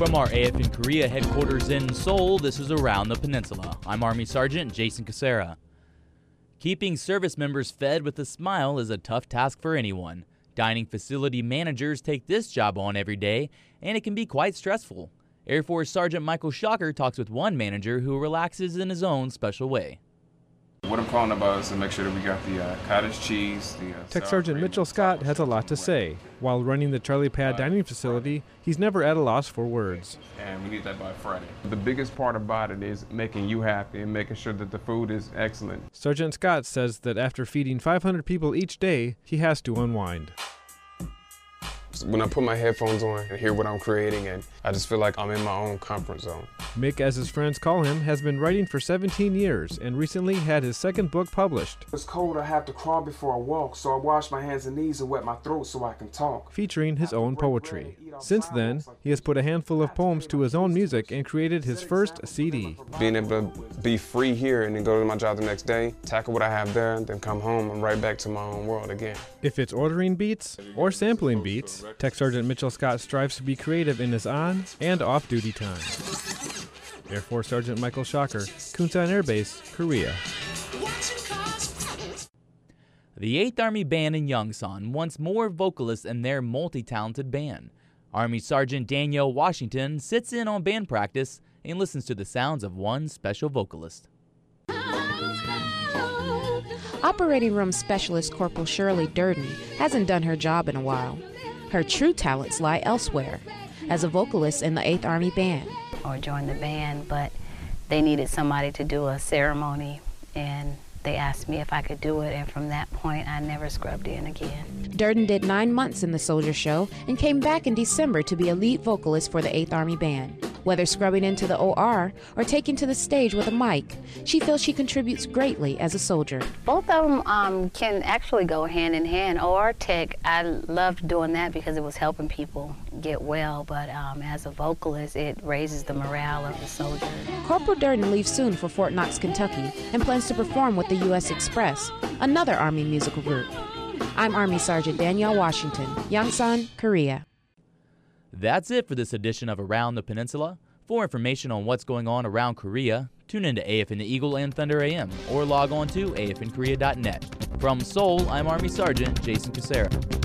From our AFN Korea headquarters in Seoul, this is Around the Peninsula. I'm Army Sergeant Jason Casera. Keeping service members fed with a smile is a tough task for anyone. Dining facility managers take this job on every day, and it can be quite stressful. Air Force Sergeant Michael Shocker talks with one manager who relaxes in his own special way. What I'm calling about is to make sure that we got the uh, cottage cheese, the uh, Tech sour Sergeant Mitchell Scott has a lot to say. While running the Charlie Pad dining facility, he's never at a loss for words. and we need that by Friday. The biggest part about it is making you happy and making sure that the food is excellent. Sergeant Scott says that after feeding 500 people each day, he has to unwind. When I put my headphones on and hear what I'm creating, and I just feel like I'm in my own comfort zone. Mick, as his friends call him, has been writing for 17 years and recently had his second book published, It's cold, I have to crawl before I walk, so I wash my hands and knees and wet my throat so I can talk. featuring his own poetry. Since then, he has put a handful of poems to his own music and created his first CD. Being able to be free here and then go to my job the next day, tackle what I have there, then come home and right back to my own world again. If it's ordering beats or sampling beats, Tech Sergeant Mitchell Scott strives to be creative in his on and off duty time. Air Force Sergeant Michael Shocker, Kunsan Air Base, Korea. The 8th Army Band in Yongsan wants more vocalists in their multi talented band. Army Sergeant Danielle Washington sits in on band practice and listens to the sounds of one special vocalist. Operating Room Specialist Corporal Shirley Durden hasn't done her job in a while. Her true talents lie elsewhere, as a vocalist in the 8th Army Band. Or join the band, but they needed somebody to do a ceremony, and they asked me if I could do it, and from that point, I never scrubbed in again. Durden did nine months in the Soldier Show and came back in December to be a lead vocalist for the 8th Army Band. Whether scrubbing into the OR or taking to the stage with a mic, she feels she contributes greatly as a soldier. Both of them um, can actually go hand in hand. OR Tech, I loved doing that because it was helping people get well, but um, as a vocalist, it raises the morale of the soldier. Corporal Durden leaves soon for Fort Knox, Kentucky, and plans to perform with the U.S. Express, another Army musical group. I'm Army Sergeant Danielle Washington, Yongsan, Korea. That's it for this edition of Around the Peninsula. For information on what's going on around Korea, tune in into AFN the Eagle and Thunder AM or log on to afnkorea.net. From Seoul, I'm Army Sergeant Jason Casera.